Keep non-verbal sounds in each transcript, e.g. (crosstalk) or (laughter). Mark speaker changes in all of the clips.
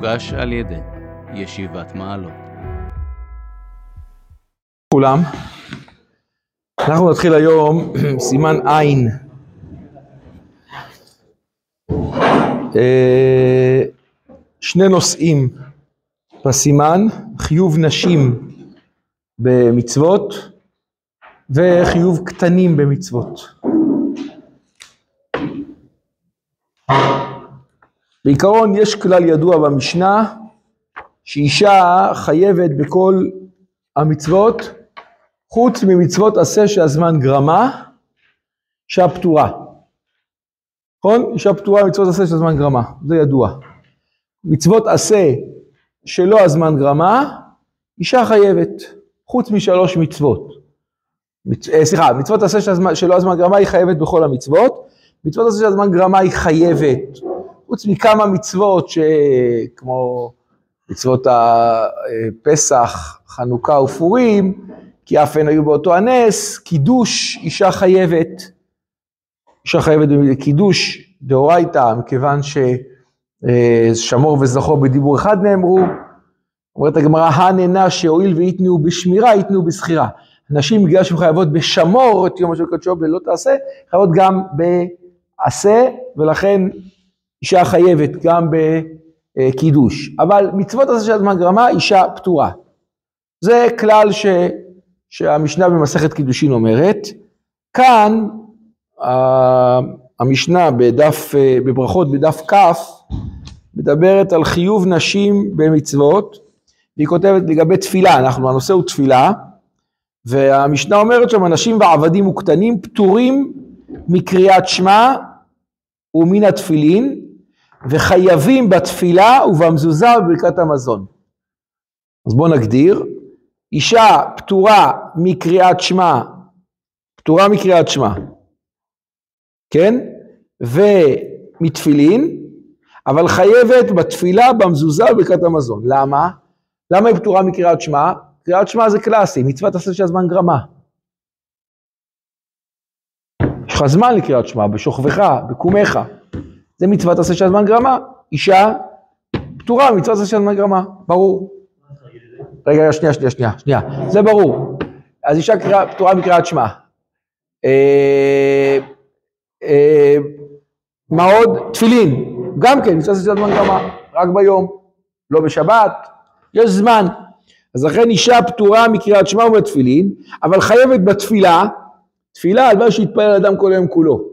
Speaker 1: מוגש על ידי ישיבת מעלות.
Speaker 2: כולם. אנחנו נתחיל היום (clears throat) סימן עין. אה, שני נושאים בסימן, חיוב נשים במצוות וחיוב קטנים במצוות. בעיקרון יש כלל ידוע במשנה שאישה חייבת בכל המצוות חוץ ממצוות עשה שהזמן גרמה, אישה פטורה. נכון? אישה פטורה מצוות עשה שהזמן גרמה, זה ידוע. מצוות עשה שלא הזמן גרמה, אישה חייבת, חוץ משלוש מצוות. מצ... אה, סליחה, מצוות עשה שלא הזמן גרמה היא חייבת בכל המצוות, מצוות עשה שהזמן גרמה היא חייבת, חוץ מכמה מצוות שכמו מצוות הפסח, חנוכה ופורים, כי אף הן היו באותו הנס, קידוש אישה חייבת, אישה חייבת קידוש דאורייתא, מכיוון ששמור וזכור בדיבור אחד נאמרו, אומרת הגמרא, הננה שהואיל ויתנו בשמירה, יתנו בשכירה. נשים בגלל שהן חייבות בשמור את יום השם קדשו ולא תעשה, חייבות גם בעשה, ולכן אישה חייבת גם בקידוש. אבל מצוות עשה של הזמן גרמה, אישה פטורה. זה כלל ש... שהמשנה במסכת קידושין אומרת. כאן המשנה בדף, בברכות בדף כ' מדברת על חיוב נשים במצוות, והיא כותבת לגבי תפילה, אנחנו, הנושא הוא תפילה, והמשנה אומרת שם אנשים ועבדים וקטנים פטורים מקריאת שמע ומן התפילין, וחייבים בתפילה ובמזוזה ובברכת המזון. אז בואו נגדיר, אישה פטורה מקריאת שמע, פטורה מקריאת שמע, כן? ומתפילין, אבל חייבת בתפילה, במזוזה ובברכת המזון. למה? למה היא פטורה מקריאת שמע? קריאת שמע זה קלאסי, מצוות עשה של הזמן גרמה. יש לך זמן לקריאת שמע, בשוכבך, בקומך. זה מצוות עשה של הזמן גרמה. אישה פטורה מצוות עשה של הזמן גרמה, ברור. רגע, שנייה, שנייה, שנייה, שנייה, זה ברור. אז אישה פטורה מקריאת שמע. אה, אה, מה עוד? תפילין, גם כן, מצוות עשה של הזמן גרמה, רק ביום, לא בשבת, יש זמן. אז לכן אישה פטורה מקריאת שמע ובתפילין, אבל חייבת בתפילה, תפילה הלוואי שיתפלל אדם כל היום כולו.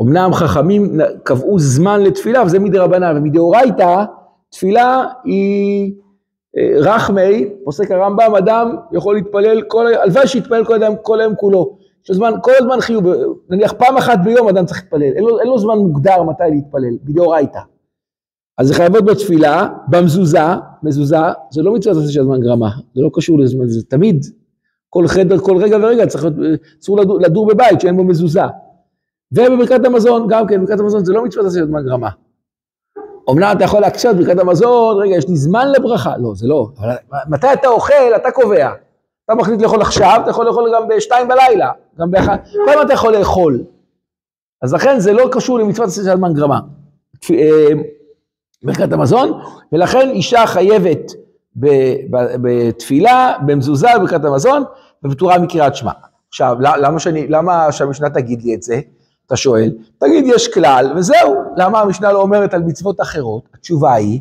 Speaker 2: אמנם חכמים קבעו זמן לתפילה, וזה מדי רבנן, ומדאורייתא, תפילה היא אה, רחמי, פוסק הרמב"ם, אדם יכול להתפלל, הלוואי שיתפלל כל אדם כל היום כולו. יש זמן, כל הזמן חיוב, נניח פעם אחת ביום אדם צריך להתפלל, אין לו, אין לו זמן מוגדר מתי להתפלל, מדאורייתא. אז זה חייבות בתפילה, במזוזה, מזוזה, זה לא מצוות עשה של הזמן גרמה, זה לא קשור לזמן, זה תמיד, כל חדר, כל רגע ורגע צריך להיות, אסור לדור, לדור בבית שאין בו מזוזה. ובברכת המזון, גם כן, ברכת המזון זה לא מצוות עשה של הזמן גרמה. אמנם אתה יכול להקשות ברכת המזון, רגע, יש לי זמן לברכה, לא, זה לא. אבל מתי אתה אוכל, אתה קובע. אתה מחליט לאכול עכשיו, אתה יכול לאכול גם בשתיים בלילה, גם באחד, כל הזמן אתה יכול לאכול. אז לכן זה לא קשור למצוות עשה של הזמן גרמה. ברכת המזון, ולכן אישה חייבת בתפילה, במזוזה, בברכת המזון, ובתורה מקריאת שמע. עכשיו, למה, שאני, למה שהמשנה תגיד לי את זה? אתה שואל, תגיד יש כלל, וזהו. למה המשנה לא אומרת על מצוות אחרות? התשובה היא,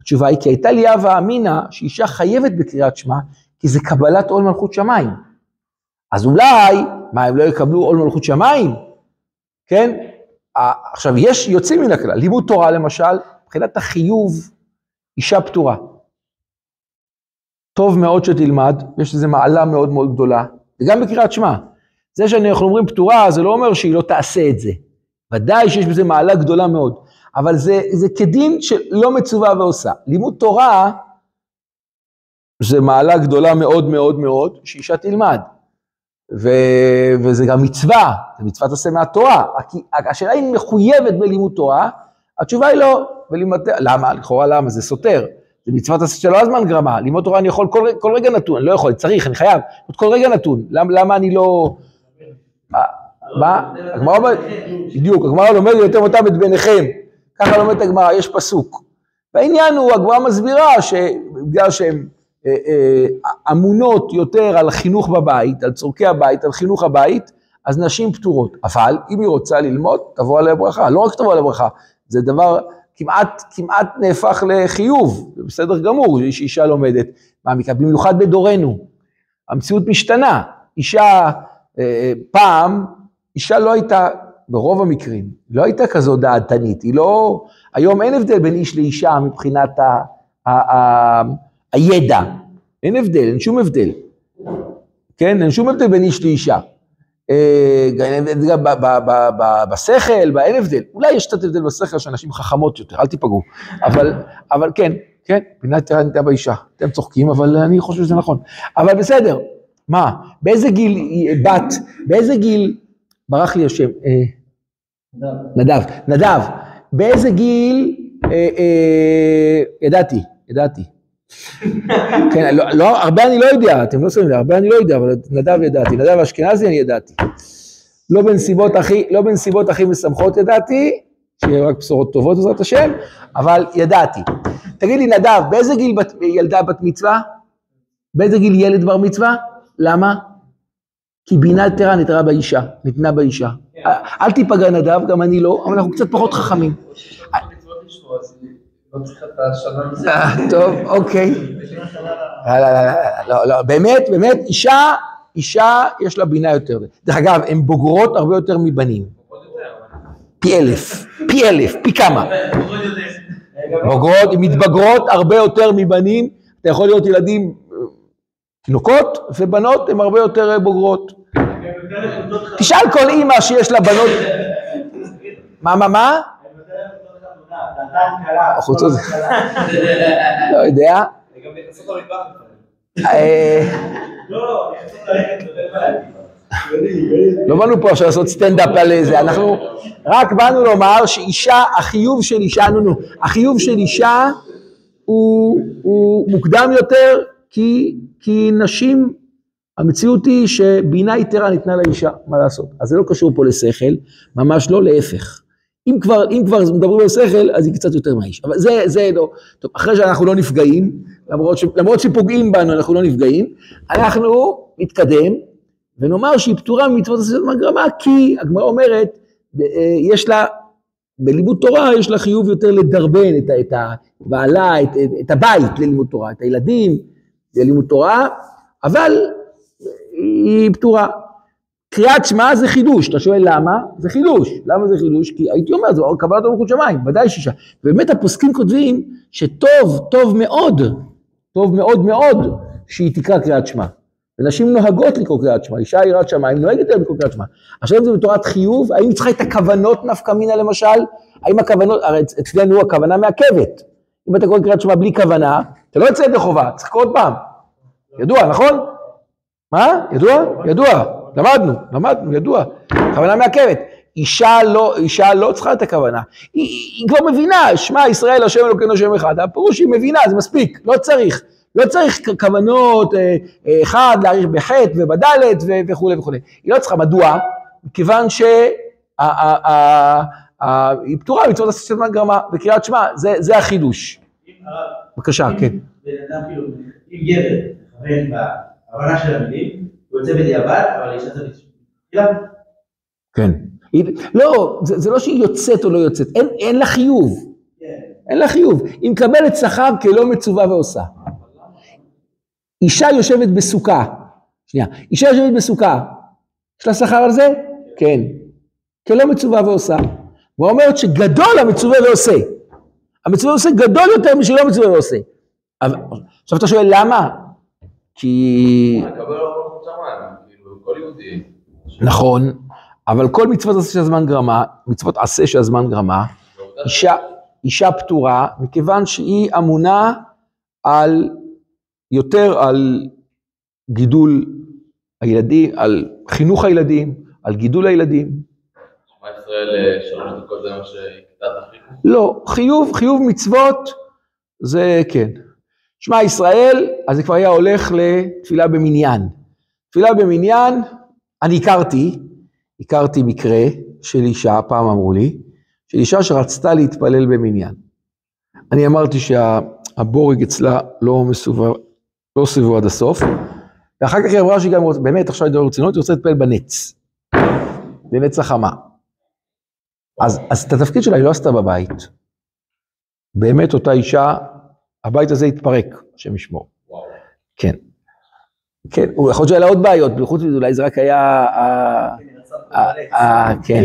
Speaker 2: התשובה היא כי הייתה לי הווה אמינא שאישה חייבת בקריאת שמע, כי זה קבלת עול מלכות שמיים. אז אולי, מה, הם לא יקבלו עול מלכות שמיים? כן? עכשיו, יש יוצאים מן הכלל. לימוד תורה למשל, מבחינת החיוב, אישה פטורה. טוב מאוד שתלמד, יש לזה מעלה מאוד מאוד גדולה, וגם בקריאת שמע. זה שאנחנו אומרים פטורה, זה לא אומר שהיא לא תעשה את זה. ודאי שיש בזה מעלה גדולה מאוד, אבל זה, זה כדין שלא מצווה ועושה. לימוד תורה זה מעלה גדולה מאוד מאוד מאוד, שאישה תלמד. ו, וזה גם מצווה, זה מצוות עשה מהתורה. השאלה היא מחויבת בלימוד תורה, התשובה היא לא. ולימוד, למה? לכאורה למה? זה סותר. זה מצוות עשה שלא הזמן גרמה. לימוד תורה אני יכול כל, כל רגע נתון, אני לא יכול, צריך, אני חייב, כל רגע נתון. למה, למה אני לא... מה? הגמרא אומרת, בדיוק, הגמרא לומדת יותר אותם את ביניכם. ככה לומדת הגמרא, יש פסוק. והעניין הוא, הגמרא מסבירה שבגלל שהן אה, אה, אמונות יותר על חינוך בבית, על צורכי הבית, על חינוך הבית, אז נשים פטורות. אבל אם היא רוצה ללמוד, תבוא עליה ברכה. לא רק תבוא עליה ברכה, זה דבר כמעט, כמעט נהפך לחיוב, זה בסדר גמור שאישה לומדת מעמיקה, במיוחד בדורנו. המציאות משתנה. אישה, פעם, אישה לא הייתה, ברוב המקרים, לא הייתה כזו דעתנית. היא לא, היום אין הבדל בין איש לאישה מבחינת ה, ה, ה, הידע. אין הבדל, אין שום הבדל. כן, אין שום הבדל בין איש לאישה. אה, בשכל, אין הבדל. אולי יש קצת הבדל בשכל שאנשים חכמות יותר, אל תיפגעו. אבל, אבל כן, כן, פינת נטעה באישה. אתם צוחקים, אבל אני חושב שזה נכון. אבל בסדר, מה, באיזה גיל בת, באיזה גיל, ברח לי השם, אה, נדב, נדב, באיזה גיל, אה, ידעתי, ידעתי. (laughs) כן, לא, לא, הרבה אני לא יודע, אתם לא שמים לב, הרבה אני לא יודע, אבל נדב ידעתי, נדב אשכנזי אני ידעתי. לא בנסיבות הכי, לא בנסיבות הכי משמחות ידעתי, שיהיה רק בשורות טובות בעזרת השם, אבל ידעתי. תגיד לי, נדב, באיזה גיל בת, ילדה בת מצווה? באיזה גיל ילד בר מצווה? למה? כי בינה יתרה נתרה באישה, ניתנה באישה. אל תיפגע נדב, גם אני לא, אבל אנחנו קצת פחות חכמים. טוב, אוקיי. לא, לא, באמת, באמת, אישה, אישה יש לה בינה יותר. דרך אגב, הן בוגרות הרבה יותר מבנים. פי אלף, פי אלף, פי כמה. בוגרות, מתבגרות הרבה יותר מבנים. אתה יכול להיות ילדים, תינוקות, ובנות הן הרבה יותר בוגרות. תשאל כל אימא שיש לה בנות... מה, מה, מה? לא יודע. אה, לא באנו פה עכשיו לעשות סטנדאפ על זה, אנחנו רק באנו לומר שאישה, החיוב של אישה, נו נו, החיוב של אישה הוא מוקדם יותר כי, כי נשים, המציאות היא שבינה יתרה ניתנה לאישה, מה לעשות? אז זה לא קשור פה לשכל, ממש לא, להפך. אם כבר, אם כבר מדברים על שכל, אז היא קצת יותר מהאיש. אבל זה, זה לא, טוב, אחרי שאנחנו לא נפגעים, למרות, ש, למרות שפוגעים בנו, אנחנו לא נפגעים, אנחנו נתקדם ונאמר שהיא פטורה ממצוות עשיות מהגרמה, כי הגמרא אומרת, אה, יש לה, בלימוד תורה יש לה חיוב יותר לדרבן את, את הבעלה, את, את, את הבית ללימוד תורה, את הילדים ללימוד תורה, אבל היא פטורה. קריאת שמע זה חידוש, אתה שואל למה? זה חידוש. למה זה חידוש? כי הייתי אומר, זה קבלת מלכות שמיים, ודאי שישה. ובאמת הפוסקים כותבים שטוב, טוב מאוד, טוב מאוד מאוד, שהיא תקרא קריאת שמע. ונשים נוהגות לקרוא קריאת שמע, אישה יראת שמיים נוהגת לקרוא קריאת שמע. עכשיו אם זה בתורת חיוב, האם היא צריכה את הכוונות נפקא מינה למשל? האם הכוונות, הרי אצלנו הכוונה מעכבת. אם אתה קורא קריאת שמע בלי כוונה, אתה לא יוצא ידי חובה, צריך לקרוא עוד פעם. ידוע, נכון? מה? ידוע? ידוע. למדנו, למדנו, ידוע, כוונה מעכבת. אישה לא, אישה לא צריכה את הכוונה. היא, היא כבר מבינה, שמע ישראל השם אלוקינו השם אחד, הפירוש היא מבינה, זה מספיק, לא צריך. לא צריך כוונות, אה, אה, אחד, להאריך בחטא ובדלת וכולי וכולי. היא לא צריכה, מדוע? מכיוון שהיא פטורה מצוות עשית גרמה, בקריאת שמע, זה, זה החידוש. בבקשה, כן. בן אדם כאילו, אם גבר מכוון בהבנה של המילים, הוא יוצא בדיעבד, אבל אישה צריך... כן. לא, זה, זה לא שהיא יוצאת או לא יוצאת, אין, אין לה חיוב. כן. אין לה חיוב. היא מקבלת שכר כלא מצווה ועושה. אישה יושבת בסוכה, שנייה, אישה יושבת בסוכה, יש לה שכר על זה? כן. כלא מצווה ועושה. הוא אומרת שגדול המצווה ועושה. המצווה ועושה גדול יותר משלא מצווה ועושה. עכשיו אתה שואל למה? כי... נכון, אבל כל מצוות עשה שהזמן גרמה, מצוות עשה שהזמן גרמה, אישה, פטורה, מכיוון שהיא אמונה על, יותר על גידול הילדים, על חינוך הילדים, על גידול הילדים.
Speaker 3: שמע ישראל אה, שלוש דקות זה מה החיוך?
Speaker 2: לא, חיוב, חיוב מצוות זה כן. שמע ישראל, אז זה כבר היה הולך לתפילה במניין. תפילה במניין, אני הכרתי, הכרתי מקרה של אישה, פעם אמרו לי, של אישה שרצתה להתפלל במניין. אני אמרתי שהבורג אצלה לא מסובב, לא סביבו עד הסוף, ואחר כך היא אמרה שהיא גם רוצה, באמת עכשיו היא רצינות, היא רוצה לטפל בנץ, בנץ החמה. אז, אז את התפקיד שלה היא לא עשתה בבית. באמת אותה אישה, הבית הזה התפרק, השם ישמור. כן. כן, יכול להיות שהיה לה עוד בעיות, וחוץ מזה אולי זה רק היה... כן.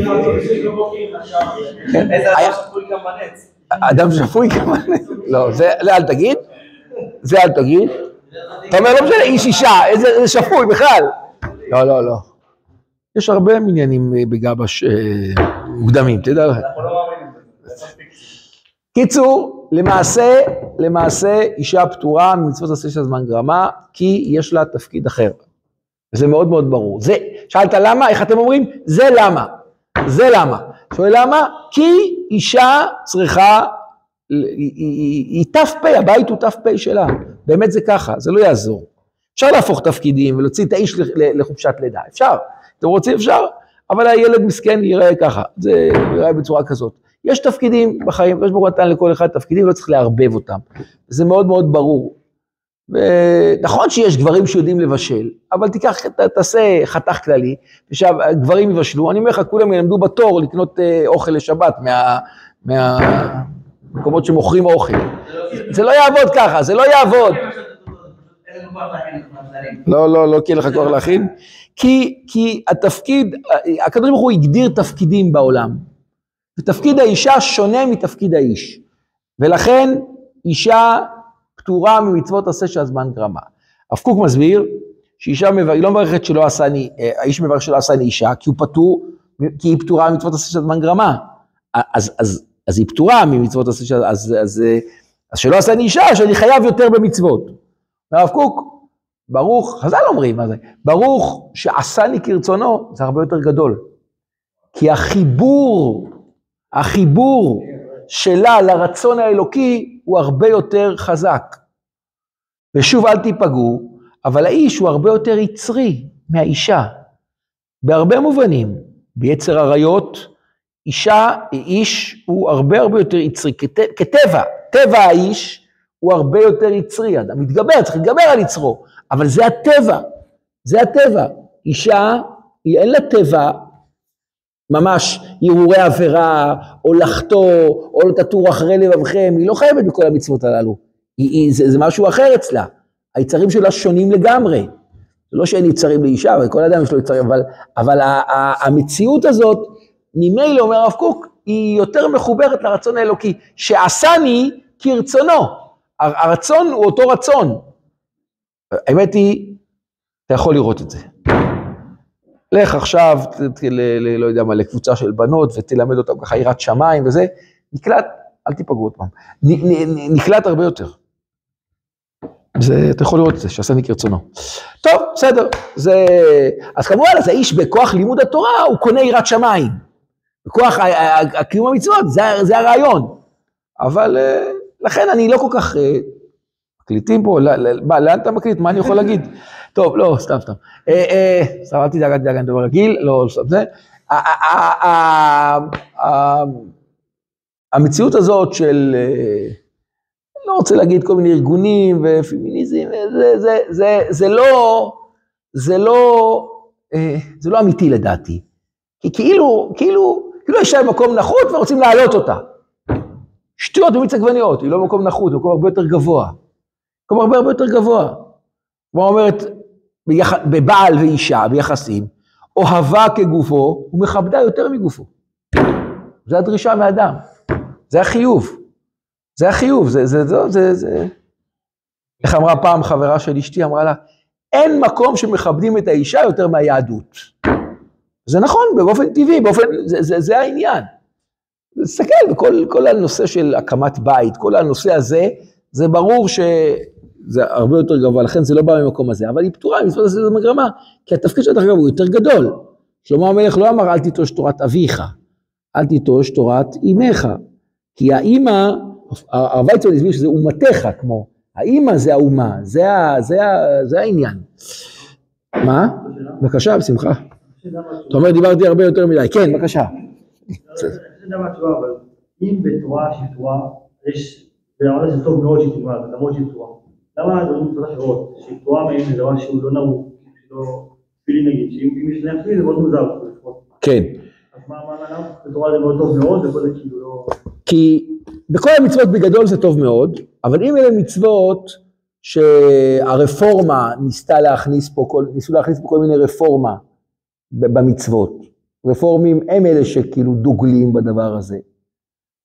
Speaker 4: אדם שפוי גם בנץ.
Speaker 2: לא, זה אל תגיד, זה אל תגיד. אתה אומר, לא משנה, איש אישה, איזה שפוי בכלל. לא, לא, לא. יש הרבה מניינים אה, בגבש אה, מוקדמים, תדע לך. קיצור, למעשה, למעשה אישה פטורה ממצוות עשה של זמן גרמה, כי יש לה תפקיד אחר. וזה מאוד מאוד ברור. זה, שאלת למה? איך אתם אומרים? זה למה. זה למה. שואל למה? כי אישה צריכה, היא- ת"פ, הבית הוא ת"פ שלה. באמת זה ככה, זה לא יעזור. אפשר להפוך תפקידים ולהוציא את האיש לחופשת לידה, אפשר. אתם רוצים? אפשר. אבל הילד מסכן ייראה ככה, זה ייראה בצורה כזאת. יש תפקידים בחיים, הקדוש ברוך הוא נתן לכל אחד תפקידים, לא צריך לערבב אותם. זה מאוד מאוד ברור. ונכון שיש גברים שיודעים לבשל, אבל תיקח, ת- תעשה חתך כללי, עכשיו גברים יבשלו, אני אומר לך, כולם ילמדו בתור לקנות אה, אוכל לשבת מה- מהמקומות שמוכרים אוכל. זה לא יעבוד ככה, זה לא יעבוד. לא, לא, לא כי אין לך כוח להכין. כי, כי התפקיד, הקדוש ברוך הוא הגדיר תפקידים בעולם. ותפקיד האישה שונה מתפקיד האיש. ולכן אישה פטורה ממצוות עשה של הזמן גרמה. הרב קוק מסביר שאישה, מבר- היא לא מברכת שלא עשני, אה, האיש מברך שלא עשני אישה, כי הוא פטור, כי היא פטורה ממצוות עשה של הזמן גרמה. אז, אז, אז היא פטורה ממצוות עשה של, אז, אז, אה, אז שלא עשני אישה, שאני חייב יותר במצוות. והרב קוק, ברוך, חז"ל אומרים מה זה, ברוך שעשני כרצונו, זה הרבה יותר גדול. כי החיבור, החיבור שלה לרצון האלוקי הוא הרבה יותר חזק. ושוב, אל תיפגעו, אבל האיש הוא הרבה יותר יצרי מהאישה. בהרבה מובנים. ביצר עריות, אישה, איש הוא הרבה הרבה יותר יצרי, כט, כטבע. טבע האיש הוא הרבה יותר יצרי, אדם מתגבר, צריך להתגבר על יצרו, אבל זה הטבע, זה הטבע. אישה, היא אין לה טבע ממש הרהורי עבירה, או לחטוא, או לא תטור אחרי לבבכם, היא לא חייבת בכל המצוות הללו. היא, היא, זה, זה משהו אחר אצלה. היצרים שלה שונים לגמרי. זה לא שאין יצרים לאישה, וכל אדם יש לו יצרים, אבל, אבל ה, ה, המציאות הזאת, ממילא, אומר הרב קוק, היא יותר מחוברת לרצון האלוקי, שעשני כרצונו. הר- הרצון הוא אותו רצון. האמת היא, אתה יכול לראות את זה. לך עכשיו, ת- לא יודע מה, לקבוצה של בנות ותלמד אותם ככה יראת שמיים וזה, נקלט, אל תיפגעו עוד פעם, נקלט הרבה יותר. זה, אתה יכול לראות את זה, שעשני כרצונו. טוב, בסדר, זה... אז כמובן, אז האיש בכוח לימוד התורה, הוא קונה יראת שמיים. בכוח קיום המצוות, זה, זה הרעיון. אבל אה, לכן אני לא כל כך... מקליטים פה, לא- לא- מה, לאן אתה מקליט? מה אני יכול להגיד? (laughs) טוב, לא, סתם, סתם. אה, אה, סתם, אל תדאג, אל תדאג, אני מדבר רגיל, לא, סתם, זה. המציאות הזאת של, אה, לא רוצה להגיד כל מיני ארגונים ופמיניזם, זה, לא, זה לא, זה לא אמיתי לדעתי. כי כאילו, כאילו, כאילו יש להם מקום נחות ורוצים להעלות אותה. שטויות במיץ עגבניות, היא לא במקום נחות, היא במקום הרבה יותר גבוה. מקום הרבה הרבה יותר גבוה. כמו אומרת, ביח... בבעל ואישה, ביחסים, אוהבה כגופו ומכבדה יותר מגופו. זה הדרישה מאדם, זה החיוב. זה החיוב, זה, זה, זה, זה, זה... איך אמרה פעם חברה של אשתי, אמרה לה, אין מקום שמכבדים את האישה יותר מהיהדות. זה נכון, באופן טבעי, באופן, זה, זה, זה העניין. תסתכל בכל כל הנושא של הקמת בית, כל הנושא הזה, זה ברור שזה הרבה יותר גבוה, לכן זה לא בא ממקום הזה, אבל היא פתורה ממצוות עשה את המגרמה, כי התפקיד שלה, דרך אגב, הוא יותר גדול. שלמה המלך לא אמר, אל תיטוש תורת אביך, אל תיטוש תורת אמך, כי האימא, הרב ויצמן הסביר שזה אומתך, כמו, האימא זה האומה, זה, ה, זה, ה, זה העניין. מה? בבקשה, בשמחה. אתה אומר, דיברתי הרבה יותר מדי. כן, בבקשה.
Speaker 5: אם בתורה שהיא תורה, יש שזה טוב מאוד שהיא תלמד, למרות שהיא פטורה. למה הדברים מצוות אחרות, שהיא פטורה מהן זה דבר שהוא לא נהוג, שלא, תפילין נגיד, שאם יש להם תפילין זה מאוד מוזר.
Speaker 2: כן.
Speaker 5: אז מה, מה, מה, למה? בתורה זה מאוד טוב מאוד, וכל זה כאילו לא...
Speaker 2: כי בכל המצוות בגדול זה טוב מאוד, אבל אם אלה מצוות שהרפורמה ניסתה להכניס פה, כל, ניסו להכניס פה כל מיני רפורמה במצוות. רפורמים הם אלה שכאילו דוגלים בדבר הזה.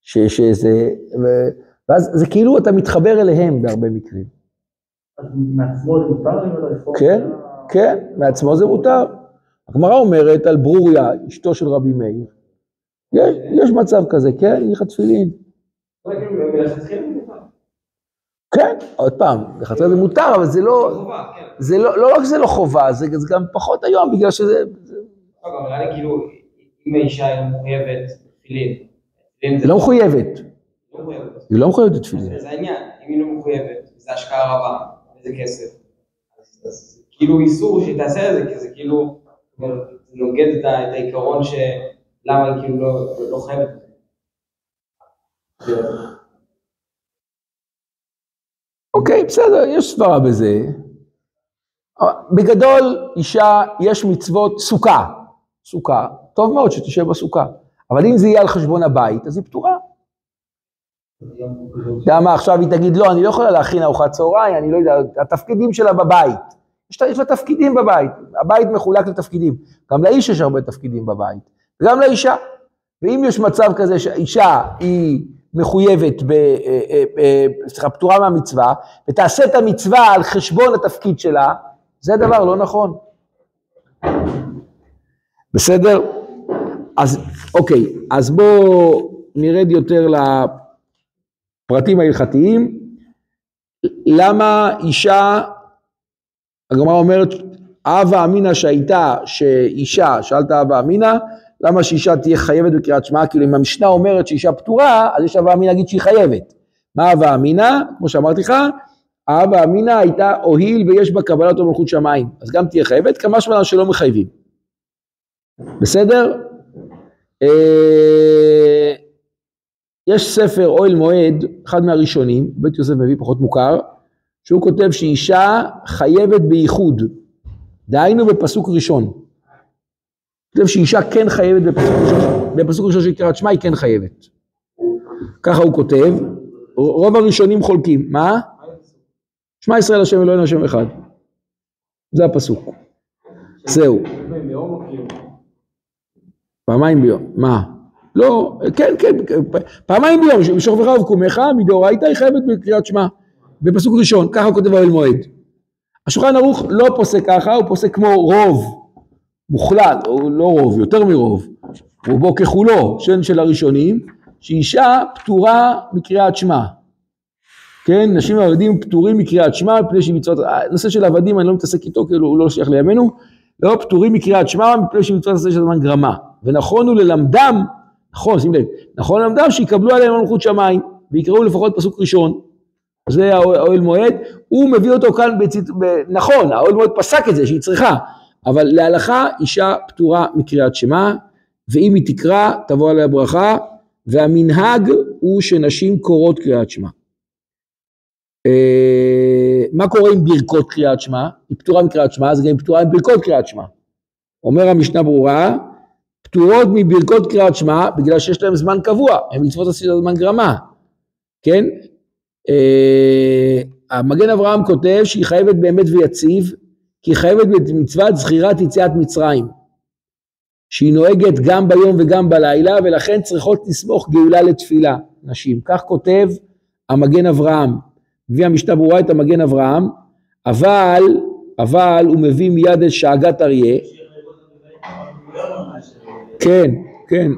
Speaker 2: ש, שזה, ו, ואז זה כאילו אתה מתחבר אליהם בהרבה מקרים.
Speaker 5: מעצמו זה מותר?
Speaker 2: כן, כן, מעצמו זה מותר. הגמרא אומרת על ברוריה, אשתו של רבי מאיר, יש, יש מצב כזה, כן, הניחה תפילין.
Speaker 6: זה.
Speaker 2: כן, עוד פעם, לחצר זה מותר, אבל זה לא,
Speaker 6: חובה, כן.
Speaker 2: זה לא, לא רק שזה לא חובה, זה, זה גם פחות היום, בגלל שזה, זה
Speaker 6: לא, גם נראה לי כאילו, אם האישה היא מחויבת תפילין, תפילין זה
Speaker 2: לא מחויבת,
Speaker 6: לא מחויבת.
Speaker 2: היא לא מחויבת לתפילין.
Speaker 6: זה העניין, אם היא לא מחויבת, זה השקעה רבה, וזה כסף, אז- אז כאילו איסור שהיא תעשה את זה, כי זה כאילו, נוגד את את העיקרון שלמה היא כאילו לא לא חייבת.
Speaker 2: אוקיי, בסדר, יש סברה בזה. בגדול, אישה, יש מצוות סוכה, סוכה, טוב מאוד שתשב בסוכה, אבל אם זה יהיה על חשבון הבית, אז היא פטורה. יודע מה, עכשיו היא תגיד, לא, אני לא יכולה להכין ארוחת צהריים, אני לא יודע, התפקידים שלה בבית. יש לה, לה תפקידים בבית, הבית מחולק לתפקידים. גם לאיש יש הרבה תפקידים בבית, וגם לאישה. ואם יש מצב כזה שהאישה היא מחויבת, אה, אה, אה, סליחה, פטורה מהמצווה, ותעשה את המצווה על חשבון התפקיד שלה, זה דבר לא נכון. בסדר? אז אוקיי, אז בואו נרד יותר לפרטים ההלכתיים. למה אישה, הגמרא אומרת, אבה אמינא שהייתה, שאישה, שאלת אבה אמינא, למה שאישה תהיה חייבת בקריאת שמע? כאילו אם המשנה אומרת שאישה פטורה, אז יש אבה אמינא להגיד שהיא חייבת. מה אבה אמינא? כמו שאמרתי לך, אבה אמינא הייתה הואיל ויש בה קבלת או מלכות שמיים, אז גם תהיה חייבת, כמה שמונה שלא מחייבים. בסדר? אה, יש ספר אוהל מועד, אחד מהראשונים, בית יוסף מביא פחות מוכר, שהוא כותב שאישה חייבת בייחוד, דהיינו בפסוק ראשון. כותב שאישה כן חייבת בפסוק ראשון, בפסוק ראשון של קריאת שמע היא כן חייבת. ככה הוא כותב, רוב הראשונים חולקים, מה? שמע ישראל השם אלוהינו השם אחד. זה הפסוק. זהו. פעמיים ביום. מה? לא, כן, כן, פעמיים ביום, בשוכבך ובקומך, מדאורייתא היא חייבת בקריאת שמע. בפסוק ראשון, ככה כותב האוהל מועד. השולחן ערוך לא פוסק ככה, הוא פוסק כמו רוב מוחלט, או לא רוב, יותר מרוב, רובו ככולו, שן של הראשונים, שאישה פטורה מקריאת שמע. כן, נשים ועבדים פטורים מקריאת שמע, מפני שמצוות, הנושא של עבדים אני לא מתעסק איתו, כאילו הוא לא שייך לימינו, לא פטורים מקריאת שמע, מפני שמצוות עשה של זמן גרמה. ונכון הוא ללמדם, נכון, שים לב, נכון ללמדם שיקבלו עליהם מלכות שמיים, ויקראו לפחות פסוק ראשון, זה האוהל מועד, הוא מביא אותו כאן, בצית, ב, נכון, האוהל מועד פסק את זה שהיא צריכה, אבל להלכה אישה פטורה מקריאת שמע, ואם היא תקרא תבוא עליה ברכה, והמנהג הוא שנשים קוראות קריאת שמע. אה, מה קורה עם ברכות קריאת שמע? היא פטורה מקריאת שמע, אז גם היא פטורה עם ברכות קריאת שמע. אומר המשנה ברורה, פטורות מברכות קריאת שמע בגלל שיש להם זמן קבוע, הן מצוות עשית זמן גרמה, כן? אה, המגן אברהם כותב שהיא חייבת באמת ויציב, כי היא חייבת במצוות זכירת יציאת מצרים, שהיא נוהגת גם ביום וגם בלילה, ולכן צריכות לסמוך גאולה לתפילה, נשים. כך כותב המגן אברהם, מביא המשנה ברורה את המגן אברהם, אבל, אבל הוא מביא מיד את שאגת אריה, כן, כן,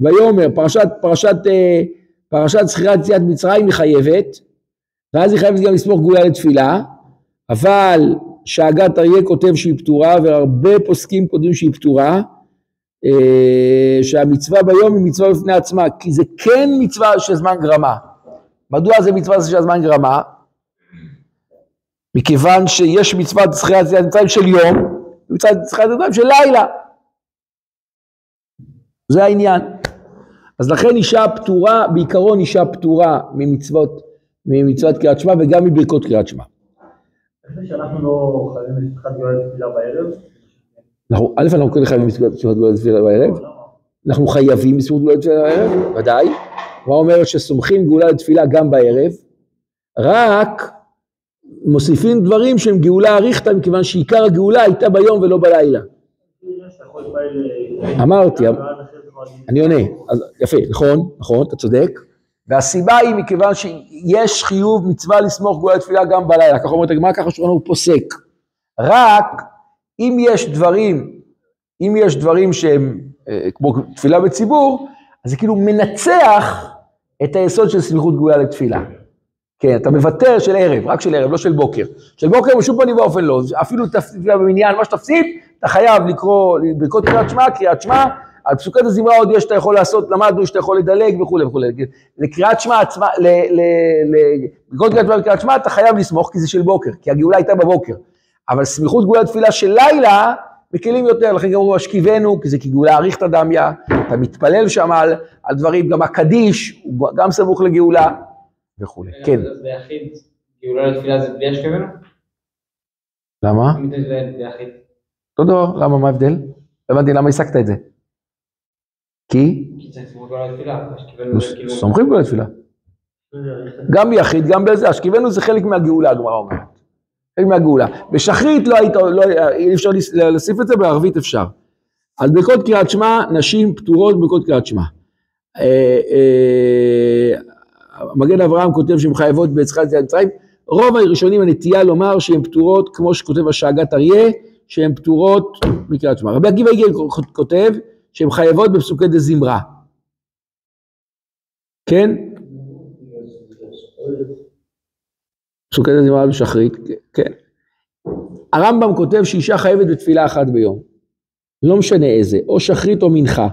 Speaker 2: ויאמר, פרשת, פרשת, אה, פרשת זכירת יציאת מצרים היא חייבת, ואז היא חייבת גם לסמוך גאולה לתפילה, אבל שאגת אריה כותב שהיא פטורה, והרבה פוסקים כותבים שהיא פטורה, אה, שהמצווה ביום היא מצווה בפני עצמה, כי זה כן מצווה של זמן גרמה. מדוע זה מצווה של זמן גרמה? מכיוון שיש מצוות זכירת יציאת מצרים של יום, ומצוות זכירת יציאת מצרים של לילה. זה העניין. אז לכן אישה פטורה, בעיקרון אישה פטורה ממצוות ממצוות קריאת שמע וגם מברכות קריאת שמע.
Speaker 5: לא גאולה.
Speaker 2: אנחנו, א', אנחנו כן חייבים בסביבות גאולת תפילה בערב? אנחנו חייבים בסביבות גאולת תפילה בערב, ודאי. הגמרא אומרת שסומכים גאולה לתפילה גם בערב, רק מוסיפים דברים שהם גאולה אריכתא, מכיוון שעיקר הגאולה הייתה ביום ולא בלילה.
Speaker 5: אתה יכול להתפעל,
Speaker 2: אמרתי, אני עונה, אז יפה, נכון, נכון, אתה צודק. והסיבה היא מכיוון שיש חיוב מצווה לסמוך גאולה לתפילה גם בלילה, ככה אומרת הגמרא, ככה שולחן הוא פוסק. רק אם יש דברים, אם יש דברים שהם אה, כמו תפילה בציבור, אז זה כאילו מנצח את היסוד של סמיכות גאולה לתפילה. כן, אתה מוותר של ערב, רק של ערב, לא של בוקר. של בוקר בשום פנים ואופן לא, אפילו תפילה במניין, מה שתפסיד, אתה חייב לקרוא, ברכות קריאת שמע, קריאת שמע, על פסוקת הזמרה עוד יש שאתה יכול לעשות, למדנו שאתה יכול לדלג וכולי וכולי. לקריאת שמע עצמה, קריאת שמע וקריאת שמע, אתה חייב לסמוך כי זה של בוקר, כי הגאולה הייתה בבוקר. אבל סמיכות גאולה תפילה של לילה, מקלים יותר, לכן גם הוא השכיבנו, כי זה כגאולה אריכתא דמיא, אתה מתפלל שם על, על דברים, גם הקדיש, הוא גם סמוך לגאולה וכולי. כן,
Speaker 6: אז ביחיד, גאולה לתפילה זה בלי השכבנו?
Speaker 2: למה?
Speaker 6: זה.
Speaker 2: אותו דבר, למה, מה ההבדל? לא הבנתי למה הסקת את זה. כי
Speaker 6: כי צריך לסמוך גאולה לתפילה, השכבנו זה כאילו...
Speaker 2: סומכים גאולה תפילה. גם ביחיד, גם בזה, השכיבנו זה חלק מהגאולה, הגמרא אומרת. חלק מהגאולה. בשחרית לא היית, לא, אי אפשר להוסיף את זה, בערבית אפשר. על ברכות קריאת שמע, נשים פטורות בברכות קריאת שמע. אה, אה, מגן אברהם כותב שהן חייבות ביציאת יציאת מצרים. רוב הראשונים הנטייה לומר שהן פטורות, כמו שכותב השאגת אריה, שהן פטורות מקריאת שמע. רבי עקיבא איגר כותב שהן חייבות בפסוקי דה זמרה. כן? פסוקי דה זמרה בשחרית, כן. הרמב"ם כותב שאישה חייבת בתפילה אחת ביום. לא משנה איזה, או שחרית או מנחה.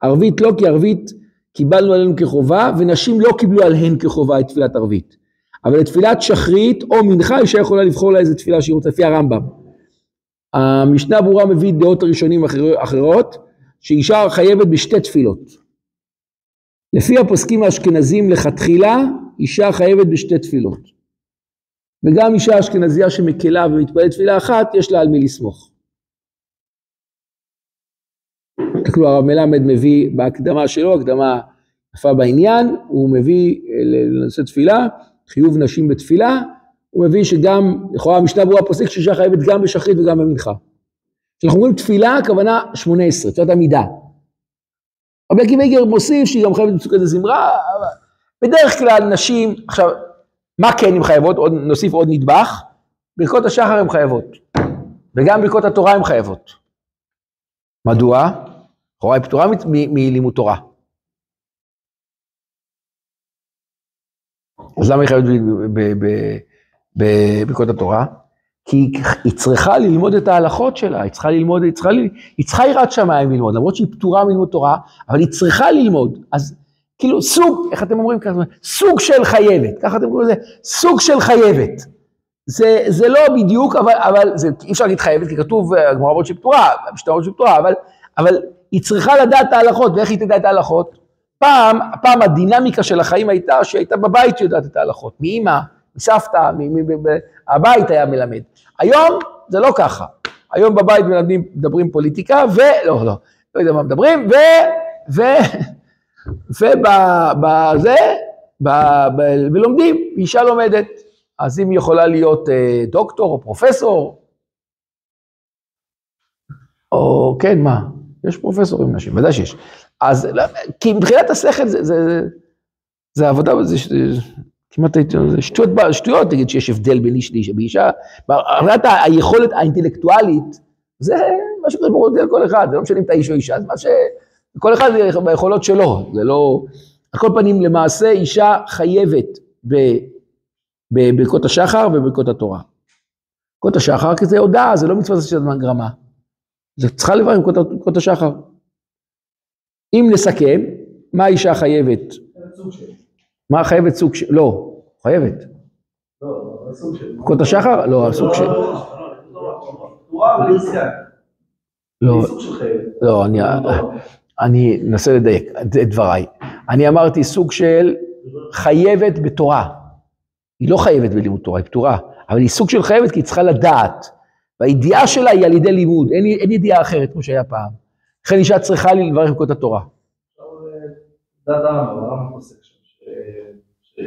Speaker 2: ערבית לא, כי ערבית קיבלנו עלינו כחובה, ונשים לא קיבלו עליהן כחובה את תפילת ערבית. אבל לתפילת שחרית או מנחה, אישה יכולה לבחור לה איזה תפילה שהיא רוצה, לפי הרמב"ם. המשנה ברורה מביא דעות הראשונים אחר, אחרות, שאישה חייבת בשתי תפילות. לפי הפוסקים האשכנזים לכתחילה, אישה חייבת בשתי תפילות. וגם אישה אשכנזייה שמקלה ומתפללת תפילה אחת, יש לה על מי לסמוך. תסתכלו, הרב מלמד מביא בהקדמה שלו, הקדמה יפה בעניין, הוא מביא אה, לנושא תפילה, חיוב נשים בתפילה, הוא מביא שגם, לכאורה המשנה ברורה פוסק שאישה חייבת גם בשחרית וגם במנחה. כשאנחנו אומרים תפילה, הכוונה 18, תפילת עמידה. רבי עקיבא איגר מוסיף שהיא גם חייבת בפסוקי זמרה, אבל בדרך כלל נשים, עכשיו, מה כן הן חייבות? עוד, נוסיף עוד נדבך, ברכות השחר הן חייבות, וגם ברכות התורה הן חייבות. מדוע? לכאורה היא פטורה מלימוד תורה. אז למה היא חייבת בברכות התורה? כי היא צריכה ללמוד את ההלכות שלה, היא צריכה ללמוד, היא צריכה, היא צריכה יראת שמיים ללמוד, למרות שהיא פטורה מלמוד תורה, אבל היא צריכה ללמוד. אז כאילו סוג, איך אתם אומרים ככה? סוג של חייבת, ככה אתם קוראים לזה, סוג של חייבת. זה, זה לא בדיוק, אבל, אבל זה, אי אפשר להגיד חייבת, כי כתוב, אה, הגמרא אומרת שהיא פטורה, המשטרה אומרת שהיא פטורה, אבל, אבל היא צריכה לדעת את ההלכות, ואיך היא תדע את ההלכות? פעם, פעם הדינמיקה של החיים הייתה שהיא הייתה בבית שיודעת את ההלכות, מאימא, ב- הבית היה מלמד. היום זה לא ככה. היום בבית מלמדים, מדברים פוליטיקה, ולא, לא, לא יודע מה מדברים, ו... ו... ובזה, ולומדים, אישה לומדת. אז אם היא יכולה להיות אה, דוקטור או פרופסור, או כן, מה? יש פרופסורים נשים, ודאי שיש. אז, כי מבחינת השכל זה, זה, זה, זה עבודה, זה כמעט הייתי אומר, שטויות, שטויות תגיד שיש הבדל בין איש לאישה, באישה, מבחינת היכולת האינטלקטואלית, זה מה שקורה ברור על כל אחד, זה לא משנה אם אתה איש או אישה, זה מה ש... כל אחד ביכולות שלו, זה לא... על כל פנים, למעשה אישה חייבת. בברכות השחר ובברכות התורה. ברכות השחר, כי זה הודעה, זה לא מצווה של זמן גרמה. זה צריכה לברך ברכות השחר. אם נסכם, מה האישה חייבת? מה חייבת סוג של... לא, חייבת.
Speaker 4: לא, סוג של...
Speaker 2: ברכות השחר? לא, סוג של... לא,
Speaker 4: סוג של חייבת.
Speaker 2: לא, אני, אני אנסה לדייק את דבריי. אני אמרתי סוג של חייבת בתורה. היא לא חייבת בלימוד תורה, היא פטורה, אבל היא סוג של חייבת כי היא צריכה לדעת. והידיעה שלה היא על ידי לימוד, אין, אין ידיעה אחרת כמו שהיה פעם. לכן אישה צריכה לברך ברכות התורה.
Speaker 4: זה הרמב"ם, הרמב"ם פוסק שם, ש-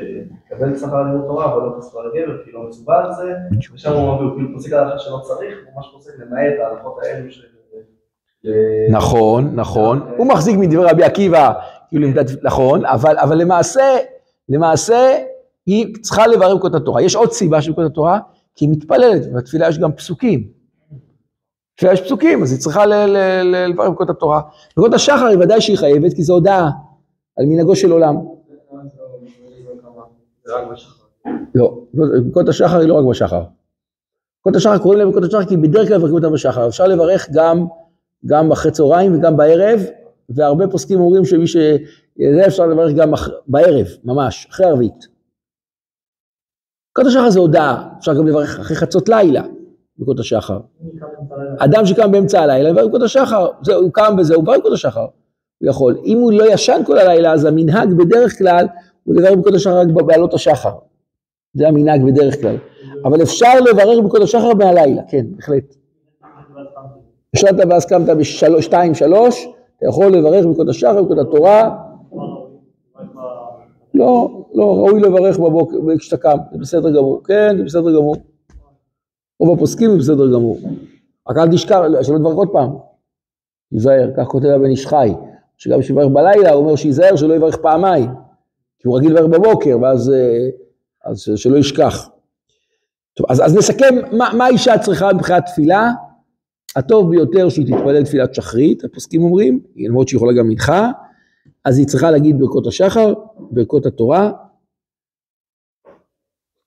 Speaker 4: שיקבל שכר לימוד תורה, אבל לא כשכר לגבר, כי לא מצווה על זה, ושם הוא אומר, הוא כאילו פוסק הלכה שלא צריך, הוא ממש פוסק למעט ההלכות האלו של... ל-
Speaker 2: נכון, נכון. הוא מחזיק מדברי רבי עקיבא, כאילו, נכון, אבל, למעשה, למעשה, היא צריכה לברך ברכות התורה. יש עוד סיבה של ברכות התורה, כי היא מתפללת, ובתפילה יש גם פסוקים. בתפילה יש פסוקים, אז היא צריכה ל- ל- ל- לברך ברכות התורה. ברכות השחר היא ודאי שהיא חייבת, כי זו הודעה על מנהגו של עולם. לא, ברכות השחר היא לא רק בשחר. ברכות השחר קוראים להם ברכות השחר כי בדרך כלל מברכים אותם בשחר. אפשר לברך גם, גם אחרי צהריים וגם בערב, והרבה פוסקים אומרים שמי ש... זה אפשר לברך גם אח... בערב, ממש, אחרי ערבית. ברכות השחר זה הודעה, אפשר גם לברך אחרי חצות לילה, ברכות השחר. אדם שקם באמצע הלילה, מברך ברכות השחר, זה, הוא קם בזה, הוא מברך ברכות השחר. הוא יכול. אם הוא לא ישן כל הלילה, אז המנהג בדרך כלל הוא לברך ברכות השחר רק בעלות השחר. זה המנהג בדרך כלל. אבל אפשר לברך ברכות השחר מהלילה, כן, בהחלט. ישנת ואז קמת בשתיים, שלוש, אתה יכול לברך ברכות השחר, ברכות התורה. לא, לא, ראוי לברך בבוקר, כשאתה קם, זה בסדר גמור. כן, זה בסדר גמור. רוב הפוסקים זה בסדר גמור. רק אל תשכח, שלא תברך עוד פעם. תיזהר, כך כותב הבן איש חי, שגם כשיברך בלילה, הוא אומר שייזהר שלא יברך פעמיים. כי הוא רגיל לברך בבוקר, ואז אה, אז שלא ישכח. טוב, אז, אז נסכם מה, מה אישה צריכה מבחינת תפילה. הטוב ביותר שהיא תתפלל תפילת שחרית, הפוסקים אומרים, למרות שהיא יכולה גם מנחה, אז היא צריכה להגיד ברכות השחר, ברכות התורה.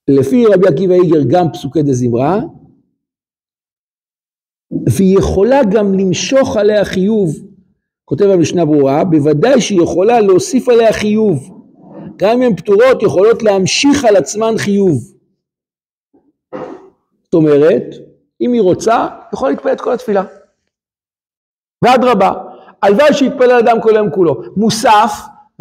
Speaker 2: לפי רבי עקיבא איגר גם פסוקי דה זמרה, והיא יכולה גם למשוך עליה חיוב, כותב המשנה ברורה, בוודאי שהיא יכולה להוסיף עליה חיוב. גם אם הן פטורות יכולות להמשיך על עצמן חיוב. זאת אומרת, אם היא רוצה, יכולה להתפלל את כל התפילה. ואדרבה, הלוואי שיתפלל אדם כל היום כולו. מוסף,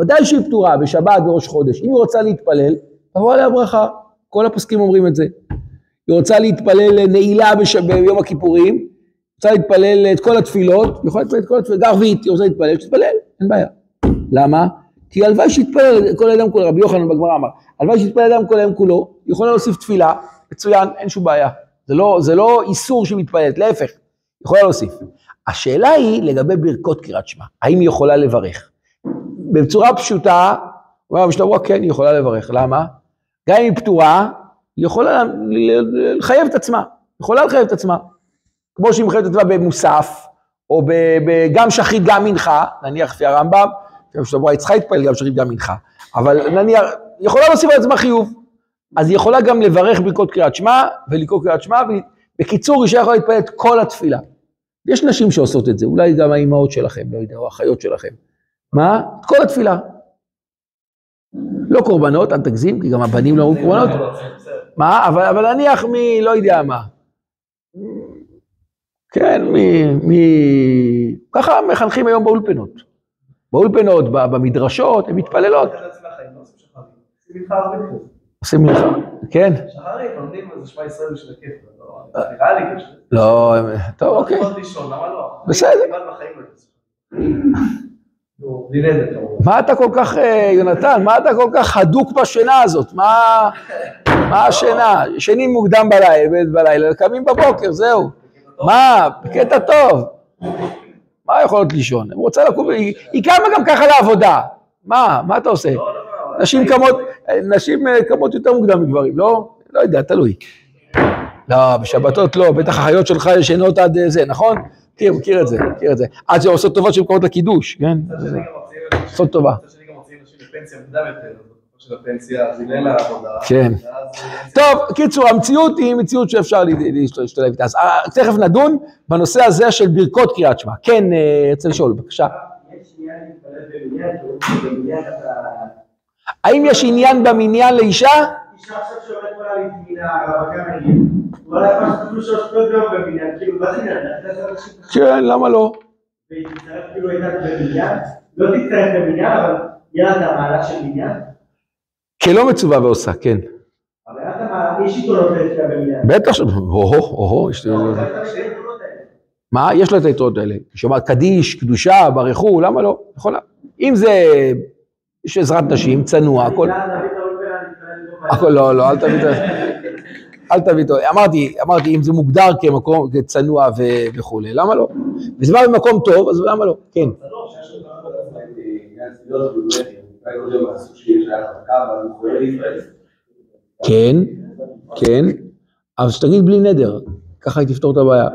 Speaker 2: ודאי שהיא פטורה בשבת, בראש חודש. אם היא רוצה להתפלל, תבוא עליה ברכה. כל הפוסקים אומרים את זה. היא רוצה להתפלל נעילה בש... ביום הכיפורים, רוצה להתפלל את כל התפילות, היא יכולה להתפלל את כל התפילות, ערבית, היא רוצה להתפלל, שתתפלל, אין בעיה. למה? כי הלוואי שיתפלל כל אדם כולו, רבי יוחנן בגמרא אמר, הלוואי שיתפלל אדם כל היום כולו, היא יכולה להוסיף תפילה, מצוין, אין שום בעיה. זה לא, זה לא איסור שהיא מתפללת, להפך, יכולה להוסיף. השאלה היא לגבי ברכות קריאת שמע, האם היא יכולה לברך? בצורה פשוטה, אומר המשנה ברורה, כן, היא יכולה לברך, למה? גם אם היא פטורה, היא יכולה לחייב את עצמה, יכולה לחייב את עצמה. כמו שהיא מחייבת את עצמה במוסף, או גם שחרית גם מנחה, נניח לפי הרמב"ם, ברורה, היא צריכה להתפלל גם שחרית גם מנחה, אבל נניח, היא יכולה להוסיף על עצמה חיוב. אז היא יכולה גם לברך ברכות קריאת שמע, ולקרוא קריאת שמע, בקיצור, אישה יכולה להתפלל את כל התפילה. יש נשים שעושות את זה, אולי גם האימהות שלכם, לא יודע, או האחיות שלכם. מה? את כל התפילה. לא קורבנות, אל תגזים, כי גם הבנים לא אמרו קורבנות. מה? אבל, אבל נניח מ... לא יודע מה. כן, מ... מ... ככה מחנכים היום באולפנות. באולפנות, במדרשות, הן מתפללות. עושים מלחמה, כן?
Speaker 4: שחרית, לומדים איזה שמע ישראל בשביל הכיף, לא, נראה לי קשה.
Speaker 2: לא, טוב, אוקיי.
Speaker 4: לא?
Speaker 2: בסדר.
Speaker 4: לא.
Speaker 2: מה אתה כל כך, אה, יונתן, מה אתה כל כך הדוק בשינה הזאת? מה, השינה? ישנים מוקדם בלילה, קמים בבוקר, זהו. מה, בקטע טוב. מה יכולות לישון? הם רוצה לקום, היא, היא קמה גם ככה לעבודה. מה, מה אתה עושה? נשים קמות, נשים אה, קמות יותר מוקדם מגברים, לא? לא יודע, תלוי. לא, בשבתות לא, בטח החיות שלך ישנות עד אה, זה, נכון? מכיר, מכיר את זה, מכיר את זה. עד שעושות טובות שהן קוראות לקידוש, כן? עושות טובה.
Speaker 4: של הפנסיה, אז.
Speaker 2: כן.
Speaker 4: אה,
Speaker 2: טוב, קיצור, המציאות היא מציאות שאפשר לה- להשתלב איתה. אז אה, תכף נדון בנושא הזה של ברכות קריאת שמע. כן, אה, רוצה לשאול, בבקשה. האם יש עניין במניין לאישה?
Speaker 5: אישה עכשיו כל כאילו,
Speaker 2: כן, למה לא?
Speaker 5: והיא תצטרף כאילו הייתה במניין, לא תצטרף במניין, אבל יהיה לה את המעלה של מניין.
Speaker 2: כלא מצווה ועושה, כן.
Speaker 5: אבל יש איתו לא.
Speaker 2: בטח ש... הו-הו, הו-הו, יש... מה? יש לו את היתרונות האלה. שאומרת קדיש, קדושה, ברכו, למה לא? יכולה. אם זה, יש עזרת נשים, צנוע, הכל, הכל, לא, לא, אל תביא את זה. אל תביא אותו. אמרתי, אמרתי, אם זה מוגדר כמקום צנוע וכולי, למה לא? וזה בא במקום טוב, אז למה לא? כן. כן, כן, אבל שתגיד בלי נדר, ככה היא תפתור את הבעיה.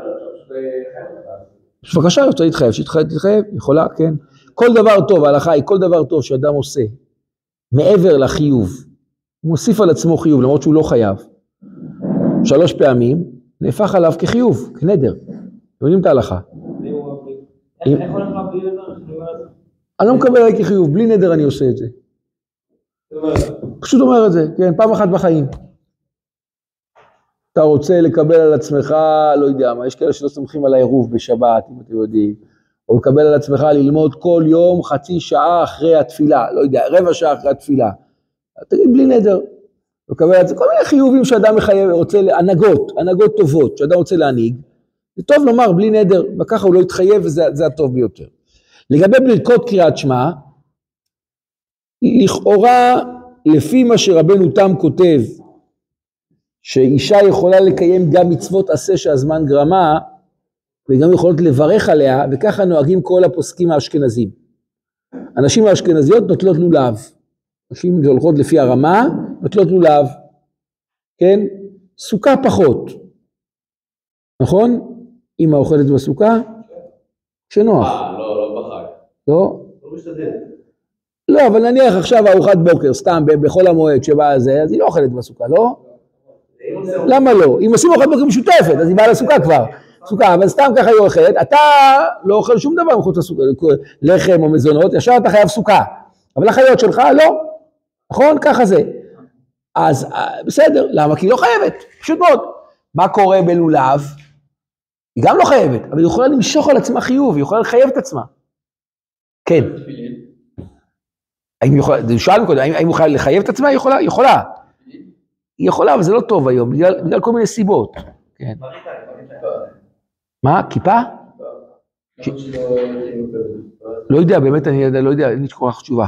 Speaker 2: בבקשה, רוצה להתחייב, שתתחייב, תתחייב, יכולה, כן. כל דבר טוב, ההלכה היא כל דבר טוב שאדם עושה, מעבר לחיוב, הוא מוסיף על עצמו חיוב, למרות שהוא לא חייב. שלוש פעמים, נהפך עליו כחיוב, כנדר. אתם יודעים את ההלכה.
Speaker 6: איך הולך לה בלי נדר? אני אומר את זה.
Speaker 2: אני לא מקבל עליי כחיוב, בלי נדר אני עושה את זה. פשוט אומר את זה, כן, פעם אחת בחיים. אתה רוצה לקבל על עצמך, לא יודע מה, יש כאלה שלא סומכים על העירוב בשבת, אם אתם יודעים, או לקבל על עצמך ללמוד כל יום חצי שעה אחרי התפילה, לא יודע, רבע שעה אחרי התפילה. תגיד בלי נדר. לקבל על זה כל מיני חיובים שאדם מחייב, רוצה, הנהגות, הנהגות טובות, שאדם רוצה להנהיג. זה טוב לומר בלי נדר, וככה הוא לא יתחייב וזה זה הטוב ביותר. לגבי ברכות קריאת שמע, לכאורה, לפי מה שרבנו תם כותב, שאישה יכולה לקיים גם מצוות עשה שהזמן גרמה, וגם יכולות לברך עליה, וככה נוהגים כל הפוסקים האשכנזים. הנשים האשכנזיות נוטלות לולב. נשים שהולכות לפי הרמה, נוטלות לולב. כן? סוכה פחות. נכון? אמא אוכלת בסוכה? כשנוח.
Speaker 3: לא, לא.
Speaker 2: לא? אבל נניח עכשיו ארוחת בוקר, סתם, בחול המועד שבא זה, אז היא לא אוכלת בסוכה, לא? למה לא? אם עושים ארוחת בוקר משותפת, אז היא באה לסוכה כבר. סוכה, אבל סתם ככה היא אוכלת, אתה לא אוכל שום דבר מחוץ לסוכה, לחם או מזונות, ישר אתה חייב סוכה. אבל החיות שלך לא, נכון? ככה זה. אז אה, בסדר, למה? כי היא לא חייבת, פשוט מאוד. מה קורה בלולב? היא גם לא חייבת, אבל היא יכולה למשוך על עצמה חיוב, היא יכולה לחייב את עצמה. כן. האם יכולה, שאלנו קודם, האם האם היא יכולה לחייב את עצמה? היא יכולה, היא יכולה. היא יכולה, אבל זה לא טוב היום, בגלל, בגלל כל מיני סיבות. כן. מה, כיפה? לא יודע, באמת אני לא יודע, אין לי כל כך תשובה.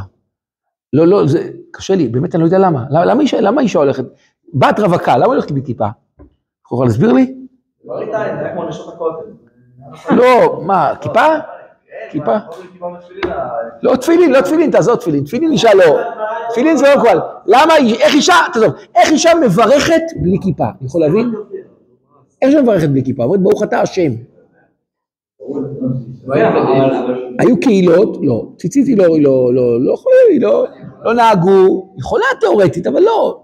Speaker 2: לא, לא, זה קשה לי, באמת אני לא יודע למה. למה, למה, אישה, הולכת, בת רווקה, למה הולכת בלי כיפה? אתה יכול להסביר לי? לא, מה, כיפה? כיפה? לא תפילין, לא תפילין, תעזוב תפילין, תפילין אישה לא. תפילין זה לא מקובל. למה, איך אישה, תעזוב, איך אישה מברכת בלי כיפה? אני יכול להבין? איך אישה מברכת בלי כיפה? אומרת ברוך אתה השם. היו קהילות, לא, ציצית היא לא, לא, לא, לא יכולה, היא לא, לא נהגו, יכולה תיאורטית, אבל לא.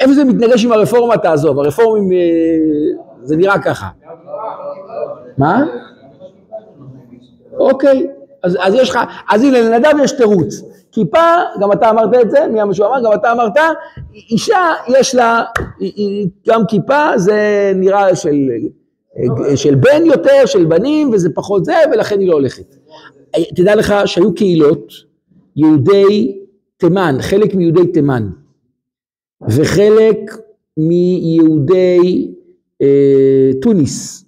Speaker 2: איפה זה מתנגש עם הרפורמה, תעזוב, הרפורמים, אה, זה נראה ככה. מה? אוקיי, אז, אז יש לך, אז הנה לנדב יש תירוץ. כיפה, גם אתה אמרת את זה, מי מישהו אמר, גם אתה אמרת, אישה יש לה, היא- היא- גם כיפה זה נראה של, של בן יותר, של בנים, וזה פחות זה, ולכן היא לא הולכת. תדע לך שהיו קהילות, יהודי תימן, חלק מיהודי תימן, וחלק מיהודי אה, תוניס,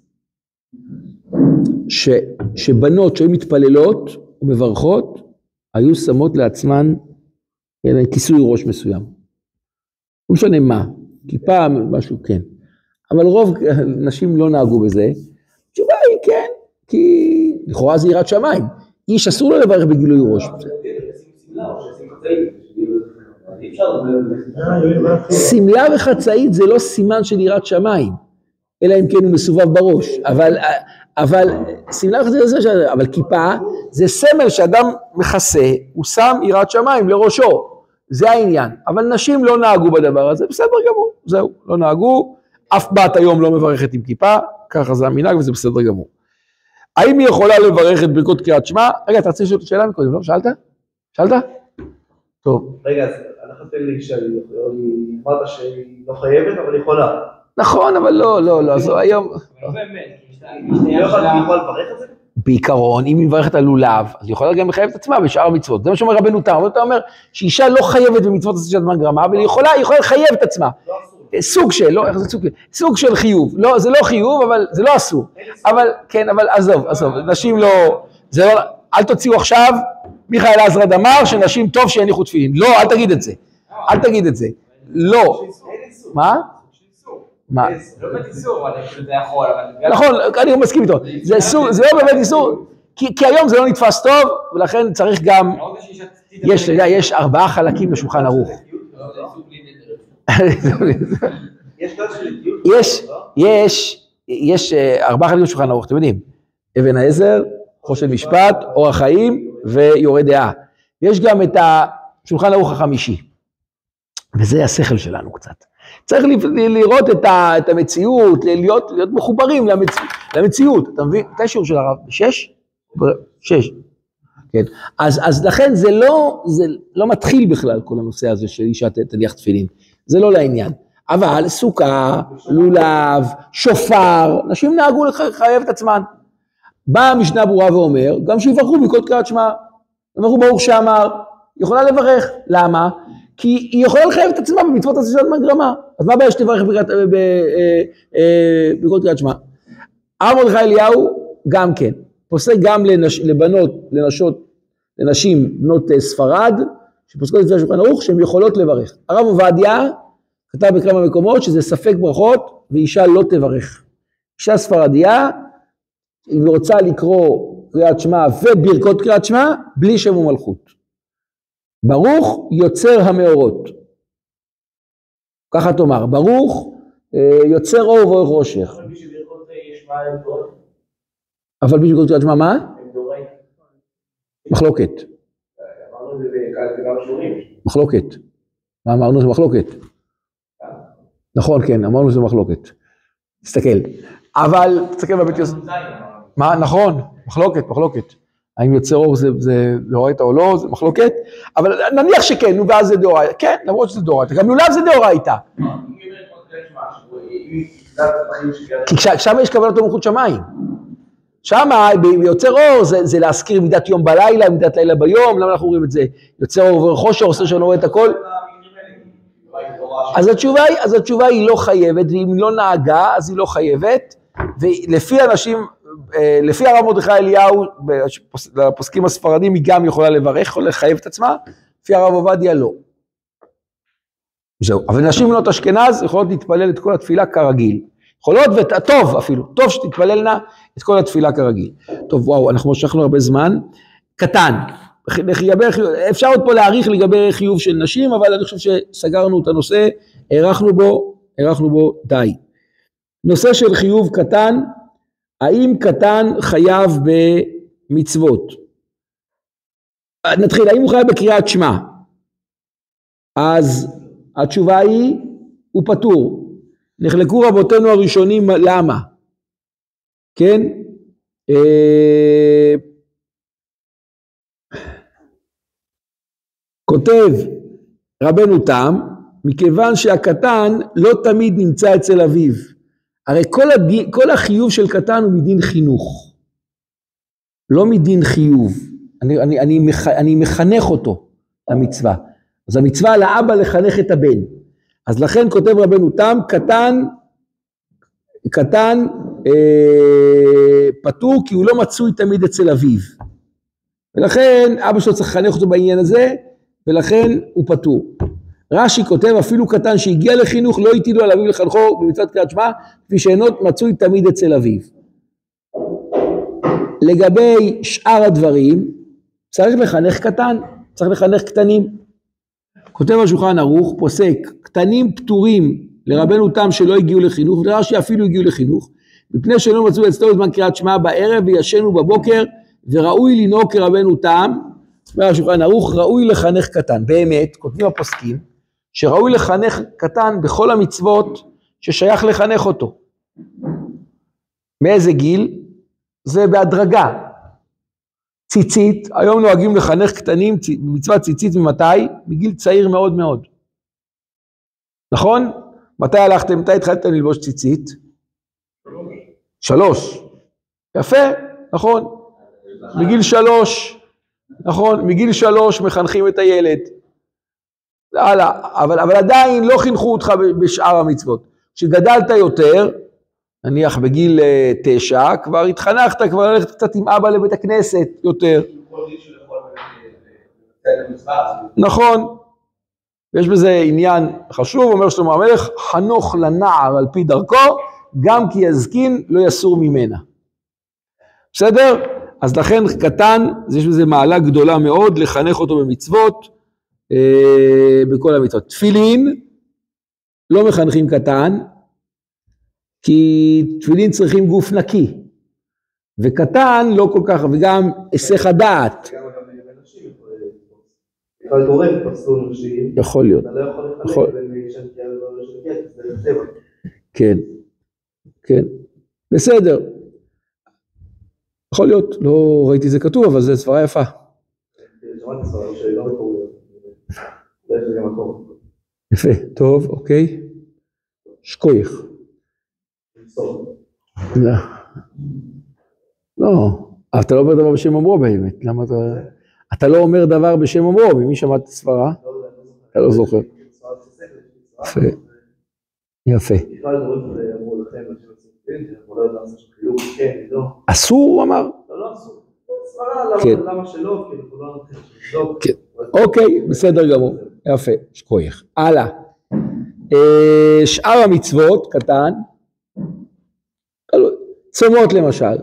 Speaker 2: ש, שבנות שהיו מתפללות ומברכות, היו שמות לעצמן להן כיסוי ראש מסוים. לא משנה מה, כיפה, משהו, כן. אבל רוב (laughs) נשים לא נהגו בזה. התשובה היא כן, כי לכאורה זה יראת שמיים. איש אסור לו לברך בגילוי ראש.
Speaker 4: לדבר.
Speaker 2: שמלה וחצאית זה לא סימן של יראת שמיים, אלא אם כן הוא מסובב בראש. אבל, אבל שמלה וחצאית זה, ש- אבל כיפה זה סמל שאדם מכסה, הוא שם יראת שמיים לראשו. זה העניין. אבל נשים לא נהגו בדבר הזה, בסדר גמור, זהו, לא נהגו. אף בת היום לא מברכת עם כיפה, ככה זה המנהג וזה בסדר גמור. האם היא יכולה לברך את ברכות קריאת שמע? רגע, אתה רוצה לשאול את השאלה מקודם, לא? שאלת? שאלת? טוב.
Speaker 4: רגע, אז אנחנו תן לי כשאני, אמרת שהיא לא חייבת, אבל היא יכולה.
Speaker 2: נכון, אבל לא, לא, לא, זו היום...
Speaker 6: לא באמת,
Speaker 4: לא?
Speaker 2: בעיקרון, אם היא מברכת על לולב, אז היא יכולה גם לחייב את עצמה בשאר המצוות. זה מה שאומר רבנו תם. רבנו תם אומר שאישה לא חייבת במצוות עשית זמן גרמה, אבל היא יכולה, היא יכולה לחייב את עצמה.
Speaker 4: לא.
Speaker 2: סוג של, לא, איך זה סוג של, סוג של חיוב, לא, זה לא חיוב, אבל זה לא אסור, אבל, כן, אבל עזוב, עזוב, נשים לא, זה לא, אל תוציאו עכשיו, מיכאל עזרד אמר שנשים טוב שיניחו תפילין, לא, אל תגיד את זה, אל תגיד את זה, לא, מה? מה?
Speaker 6: לא באמת איסור, אבל כאילו זה יכול, אבל...
Speaker 2: נכון, אני מסכים איתו, זה לא באמת איסור, כי, כי היום זה לא נתפס טוב, ולכן צריך גם,
Speaker 6: לא.
Speaker 2: יש, אתה יודע, יש ארבעה חלקים בשולחן ערוך.
Speaker 4: יש של איטיות?
Speaker 2: יש, יש, יש אה, ארבעה חלקים בשולחן ערוך, אתם יודעים, אבן העזר, חושן משפט, אורח חיים ויורה דעה. יש גם את השולחן ערוך החמישי, וזה השכל שלנו קצת. צריך ל- ל- לראות את, ה, את המציאות, ל- להיות, להיות מחוברים למצ, למציאות. אתה מבין? מתי שיעור של הרב? שש? שש. כן. אז, אז לכן זה לא, זה לא מתחיל בכלל כל הנושא הזה של אישה תניח תפילין. זה לא לעניין. אבל סוכה, לולב, שופר, נשים נהגו לחייב את עצמן. באה המשנה ברורה ואומר, גם שיברכו בכל קריאת שמע. יברכו ברוך שאמר, יכולה לברך. למה? כי היא יכולה לחייב את עצמה במצוות עשיית מגרמה. אז מה הבעיה שתברך בקריאת- ב- אה, אה, בכל קריאת שמע? הרב מרדכי אליהו גם כן, פוסק גם לנש, לבנות, לנשות, לנשים בנות אה, ספרד, שפוסקות לפי השולחן ערוך, שהן יכולות לברך. הרב עובדיה כתב בכמה מקומות שזה ספק ברכות ואישה לא תברך. אישה ספרדיה, אם היא רוצה לקרוא קריאת שמע וברכות קריאת שמע, בלי שם ומלכות. ברוך יוצר המאורות. ככה תאמר, ברוך אה, יוצר אור ואור חושך.
Speaker 5: אבל
Speaker 2: בשביל כל קריאת שמע מה? מחלוקת.
Speaker 5: שיעורים.
Speaker 2: מחלוקת. מה אמרנו? זה מחלוקת. נכון, כן, אמרנו שזה מחלוקת. תסתכל. אבל, תסתכל בבית יוסף. מה, נכון, מחלוקת, מחלוקת. האם יוצר אור זה, זה דאורייתא או לא, זה מחלוקת. אבל נניח שכן, נו, ואז זה דאורייתא. כן, למרות שזה דאורייתא. גם לולב זה דאורייתא. כי שם יש קבלת מלכות שמיים. שם ביוצר אור זה, זה להזכיר מידת יום בלילה, מידת לילה ביום, למה אנחנו אומרים את זה? יוצר אור וחושר, עושה שאני רואה את הכל. אז התשובה, היא, אז התשובה היא לא חייבת, ואם היא לא נהגה, אז היא לא חייבת, ולפי אנשים, לפי הרב מרדכי אליהו, לפוסקים הספרדים, היא גם יכולה לברך, יכולה לחייב את עצמה, לפי הרב עובדיה לא. זהו, אבל נשים בנות אשכנז יכולות להתפלל את כל התפילה כרגיל. יכולות, וטוב אפילו, טוב שתתפללנה את כל התפילה כרגיל. טוב, וואו, אנחנו משכנו הרבה זמן. קטן, לגבי, אפשר עוד פה להעריך לגבי חיוב של נשים, אבל אני חושב שסגרנו את הנושא, הארכנו בו, הארכנו בו די. נושא של חיוב קטן, האם קטן חייב במצוות? נתחיל, האם הוא חייב בקריאת שמע? אז התשובה היא, הוא פטור. נחלקו רבותינו הראשונים למה, כן? אה, כותב רבנו תם, מכיוון שהקטן לא תמיד נמצא אצל אביו. הרי כל, הדי, כל החיוב של קטן הוא מדין חינוך, לא מדין חיוב. אני, אני, אני, מח, אני מחנך אותו למצווה. אז המצווה על האבא לחנך את הבן. אז לכן כותב רבנו תם, קטן, קטן אה, פטור כי הוא לא מצוי תמיד אצל אביו. ולכן אבא שלו צריך לחנך אותו בעניין הזה, ולכן הוא פטור. רש"י כותב אפילו קטן שהגיע לחינוך לא הטילו על אביו לחנכו במצוות קריאת שמע, כפי שאינו מצוי תמיד אצל אביו. לגבי שאר הדברים, צריך לחנך קטן, צריך לחנך קטנים. כותב השולחן ערוך, פוסק, קטנים פטורים לרבנו תם שלא הגיעו לחינוך, ולרש"י אפילו הגיעו לחינוך, מפני שלא מצאו אצלו בזמן קריאת שמע בערב וישנו בבוקר, וראוי לנהוג כרבנו תם, אומר השולחן ערוך, ראוי לחנך קטן. באמת, כותבים הפוסקים, שראוי לחנך קטן בכל המצוות ששייך לחנך אותו. מאיזה גיל? זה בהדרגה. ציצית, היום נוהגים לחנך קטנים, מצוות ציצית ממתי? מגיל צעיר מאוד מאוד. נכון? מתי הלכתם, מתי התחלתם ללבוש ציצית? שלוש. יפה, נכון. מגיל שלוש, נכון, מגיל שלוש מחנכים את הילד. הלאה, אבל, אבל עדיין לא חינכו אותך בשאר המצוות. כשגדלת יותר, נניח בגיל אה, תשע, כבר התחנכת, כבר ללכת קצת עם אבא לבית הכנסת יותר.
Speaker 4: המצווה, אז
Speaker 2: נכון. ויש בזה עניין חשוב, אומר שלמה המלך, חנוך לנער על פי דרכו, גם כי יזקין לא יסור ממנה. בסדר? אז לכן קטן, אז יש בזה מעלה גדולה מאוד לחנך אותו במצוות, אה, בכל המצוות. תפילין, לא מחנכים קטן, כי תפילין צריכים גוף נקי. וקטן לא כל כך, וגם היסח הדעת,
Speaker 4: נשים,
Speaker 2: יכול להיות.
Speaker 4: לא יכול זה טבע.
Speaker 2: כן, כן, בסדר. יכול להיות, לא ראיתי זה כתוב, אבל זו סברה יפה.
Speaker 4: שמעתי סברה שלא מקוריות. יש לזה גם מקור.
Speaker 2: יפה, טוב, אוקיי.
Speaker 4: למסור.
Speaker 2: לא. לא, אתה לא אומר דבר בשם אומרו באמת, למה אתה... אתה לא אומר דבר בשם אומרו, ממי שמעת את הסברה? אתה לא זוכר. יפה. יפה. אסור, הוא אמר.
Speaker 4: לא, לא אסור. סברה, למה-
Speaker 2: כן.
Speaker 4: שלא, כאילו, לא.
Speaker 2: כן. אוקיי, בסדר גמור. יפה, שקוייך. הלאה. אה, שאר המצוות, קטן, צומות למשל.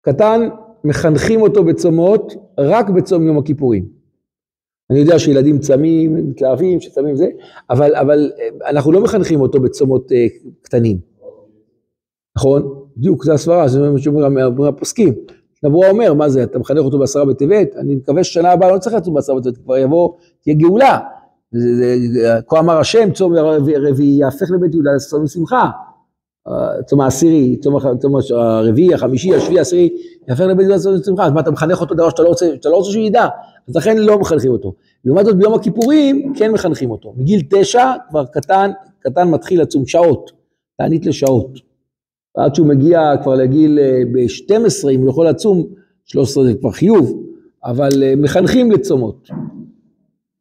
Speaker 2: קטן, מחנכים אותו בצומות רק בצום יום הכיפורים. אני יודע שילדים צמים, מתלהבים, שצמים זה, אבל, אבל אה, אנחנו לא מחנכים אותו בצומות אה, קטנים. נכון? בדיוק, זה הסברה, זה מה שאומרים הפוסקים. נבואה אומר, מה זה, אתה מחנך אותו בעשרה בטבת? אני מקווה ששנה הבאה לא צריך לעשות בעשרה בטבת, כבר יבוא, תהיה גאולה. כה אמר השם, צום רביעי יהפך לבית יהודה לצום שמחה. אה, צום העשירי, צום הרביעי, החמישי, השביעי, העשירי, יהפך לבית יהודה לצום שמחה. אז מה, אתה מחנך אותו דבר לא שאתה לא רוצה שהוא ידע? אז לכן לא מחנכים אותו. לעומת זאת ביום הכיפורים כן מחנכים אותו. מגיל תשע כבר קטן, קטן מתחיל לצום שעות, תענית לשעות. ועד שהוא מגיע כבר לגיל אה, ב-12, אם הוא יכול לצום, 13 זה כבר חיוב, אבל אה, מחנכים לצומות.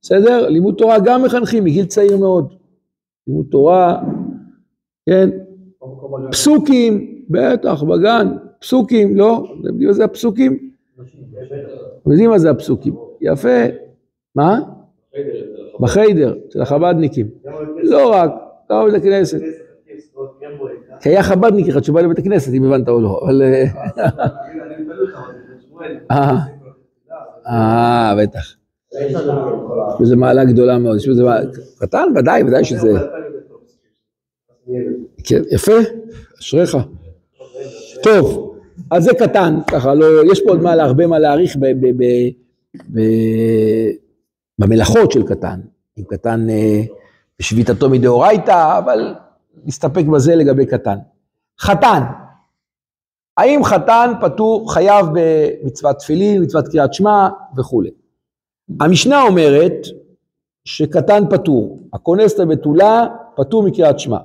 Speaker 2: בסדר? לימוד תורה גם מחנכים מגיל צעיר מאוד. לימוד תורה, כן, פסוקים, בטח, בגן, פסוקים, לא? אתם יודעים מה זה הפסוקים? אתם יודעים מה זה הפסוקים? יפה. מה? בחיידר, אצל החב"דניקים. לא רק, גם בבית הכנסת. כי היה חב"דניק אחד שבא לבית הכנסת, אם הבנת או לא, אבל... אה, אה, אה, בטח. יש בזה מעלה גדולה מאוד, יש בזה מעלה... קטן, ודאי, ודאי שזה... כן, יפה, אשריך. טוב, אז זה קטן, ככה, לא, יש פה עוד מה, הרבה מה להעריך במלאכות של קטן. אם קטן אה, בשביתתו מדאורייתא, אבל נסתפק בזה לגבי קטן. חתן, האם חתן פטור, חייב במצוות תפילין, מצוות קריאת שמע וכולי. המשנה אומרת שקטן פטור, הכונס את הבתולה פטור מקריאת שמע.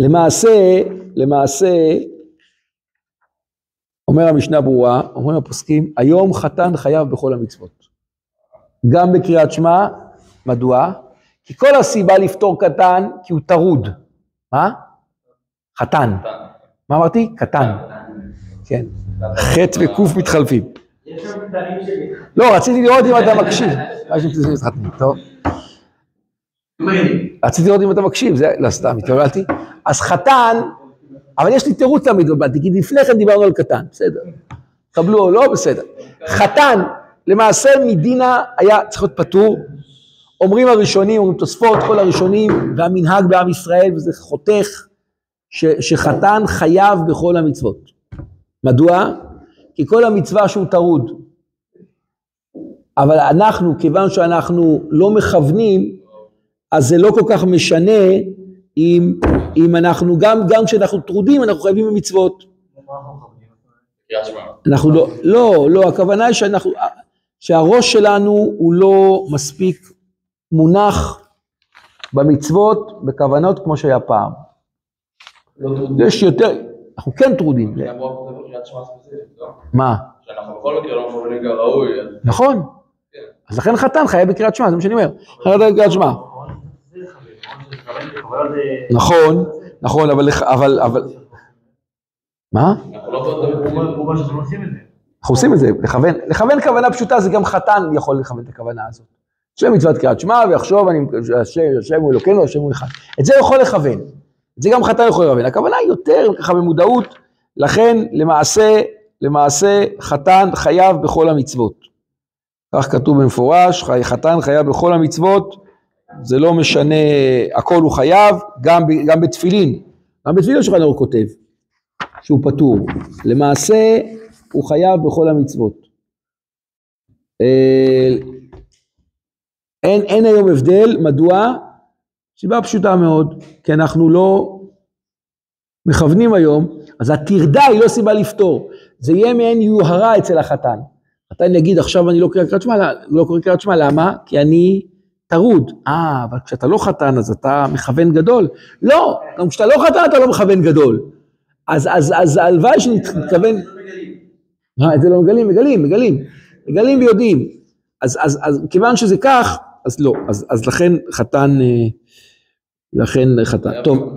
Speaker 2: למעשה, למעשה, אומר המשנה ברורה, אומרים הפוסקים, היום חתן חייב בכל המצוות. גם בקריאת שמע, מדוע? כי כל הסיבה לפטור קטן, כי הוא טרוד. מה? חתן. מה אמרתי? קטן. כן. חטא וקוף מתחלפים. לא, רציתי לראות אם אתה מקשיב. רציתי לראות אם אתה מקשיב, זה לא סתם, התקבלתי. אז חתן, אבל יש לי תירוץ תמיד בבנתי, כי לפני כן דיברנו על קטן, בסדר. קבלו או לא, בסדר. חתן, למעשה מדינה היה צריך להיות פטור. אומרים הראשונים, אומרים תוספות, כל הראשונים, והמנהג בעם ישראל, וזה חותך, ש, שחתן חייב בכל המצוות. מדוע? כי כל המצווה שהוא טרוד. אבל אנחנו, כיוון שאנחנו לא מכוונים, אז זה לא כל כך משנה אם, אם אנחנו, גם, גם כשאנחנו טרודים, אנחנו חייבים במצוות. אנחנו לא, לא, לא, הכוונה היא שאנחנו, שהראש שלנו הוא לא מספיק מונח במצוות, בכוונות כמו שהיה פעם. יש יותר, אנחנו כן טרודים.
Speaker 3: ספציפית, לא?
Speaker 2: מה?
Speaker 3: שאנחנו בכל מקרה לא מכוונים כראוי, אז
Speaker 2: נכון. אז לכן חתן חייב בקריאת שמע, זה מה שאני אומר. חייב בקריאת שמע. נכון, נכון, אבל, לך- אבל, אבל, מה?
Speaker 3: אנחנו לא
Speaker 5: לא עושים את זה.
Speaker 2: אנחנו עושים את זה, לכוון, לכוון כוונה פשוטה, זה גם חתן יכול לכוון את הכוונה הזאת. להם מצוות קריאת שמע, ויחשוב, אני, השם, השם הוא אלוקינו, השם הוא אחד. את זה יכול לכוון. את זה גם חתן יכול לכוון. הכוונה היא יותר ככה במודעות, לכן למעשה, למעשה חתן חייב בכל המצוות. כך כתוב במפורש, חתן חייב בכל המצוות, זה לא משנה, הכל הוא חייב, גם, גם בתפילין. גם בתפילין השולחן ערוך כותב, שהוא פטור. למעשה, הוא חייב בכל המצוות. אה, אין, אין היום הבדל, מדוע? סיבה פשוטה מאוד, כי אנחנו לא מכוונים היום, אז הטרדה היא לא סיבה לפתור, זה יהיה מעין יוהרה אצל החתן. החתן יגיד עכשיו אני לא קורא קריאת שמע, לא קורא קריאת שמע, למה? כי אני טרוד. אה, אבל כשאתה לא חתן אז אתה מכוון גדול. לא, גם כשאתה לא חתן אתה לא מכוון גדול. אז, אז, אז הלוואי שנתכוון... אה, את זה לא מגלים, מגלים, מגלים, מגלים ויודעים. אז, אז, אז כיוון שזה כך, אז לא, אז, אז לכן חתן, אה, לכן חתן, טוב,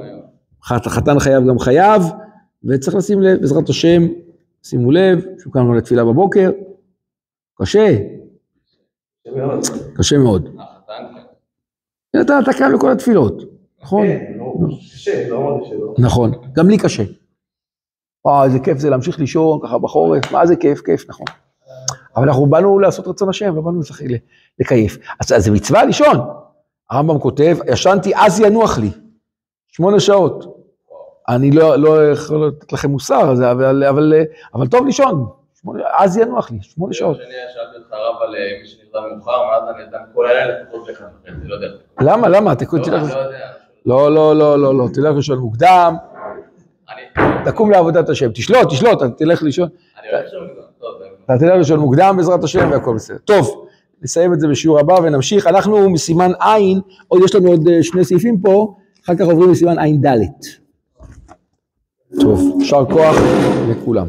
Speaker 2: חת, חתן חייב גם חייב, וצריך לשים לב, בעזרת השם, שימו לב, שהוא קם לתפילה בבוקר, קשה, קשה מאוד.
Speaker 3: החתן, כן.
Speaker 2: אתה, אתה קם לכל התפילות, נכון?
Speaker 4: כן, לא, קשה, לא אמרתי שלא.
Speaker 2: נכון, גם לי קשה. וואו, איזה כיף זה להמשיך לישון ככה בחורף, מה זה כיף, כיף, נכון. אבל אנחנו באנו לעשות רצון השם, לא באנו לשחק, לקייף. אז אז זה מצווה לישון. הרמב"ם כותב, ישנתי אז ינוח לי, שמונה שעות. אני לא, לא יכול לתת לכם מוסר, אז- אבל, אבל, אבל טוב לישון, שמונה, אז ינוח לי, שמונה שעות.
Speaker 3: ביום שני שאלתי אותך הרב על אה, מי שנרדם מאוחר, מאז אני אדם כל הלילה לפחות לכאן וחצי, לא יודע.
Speaker 2: למה, למה? תקום,
Speaker 3: לא, אני לא יודע.
Speaker 2: לא, לא, לא, לא, לא, תלך לישון מוקדם, תקום לעבודת השם, תשלוט, תשלוט, תלך לישון.
Speaker 3: אני הולך שם גם, טוב,
Speaker 2: תלך לישון מוקדם בעזרת השם והכל בסדר. טוב, נסיים את זה בשיעור הבא ונמשיך. אנחנו מסימן עין, עוד יש לנו עוד אה, שני סעיפים פה, אחר כך עוברים לסימן ד'. טוב, יישר כוח לכולם.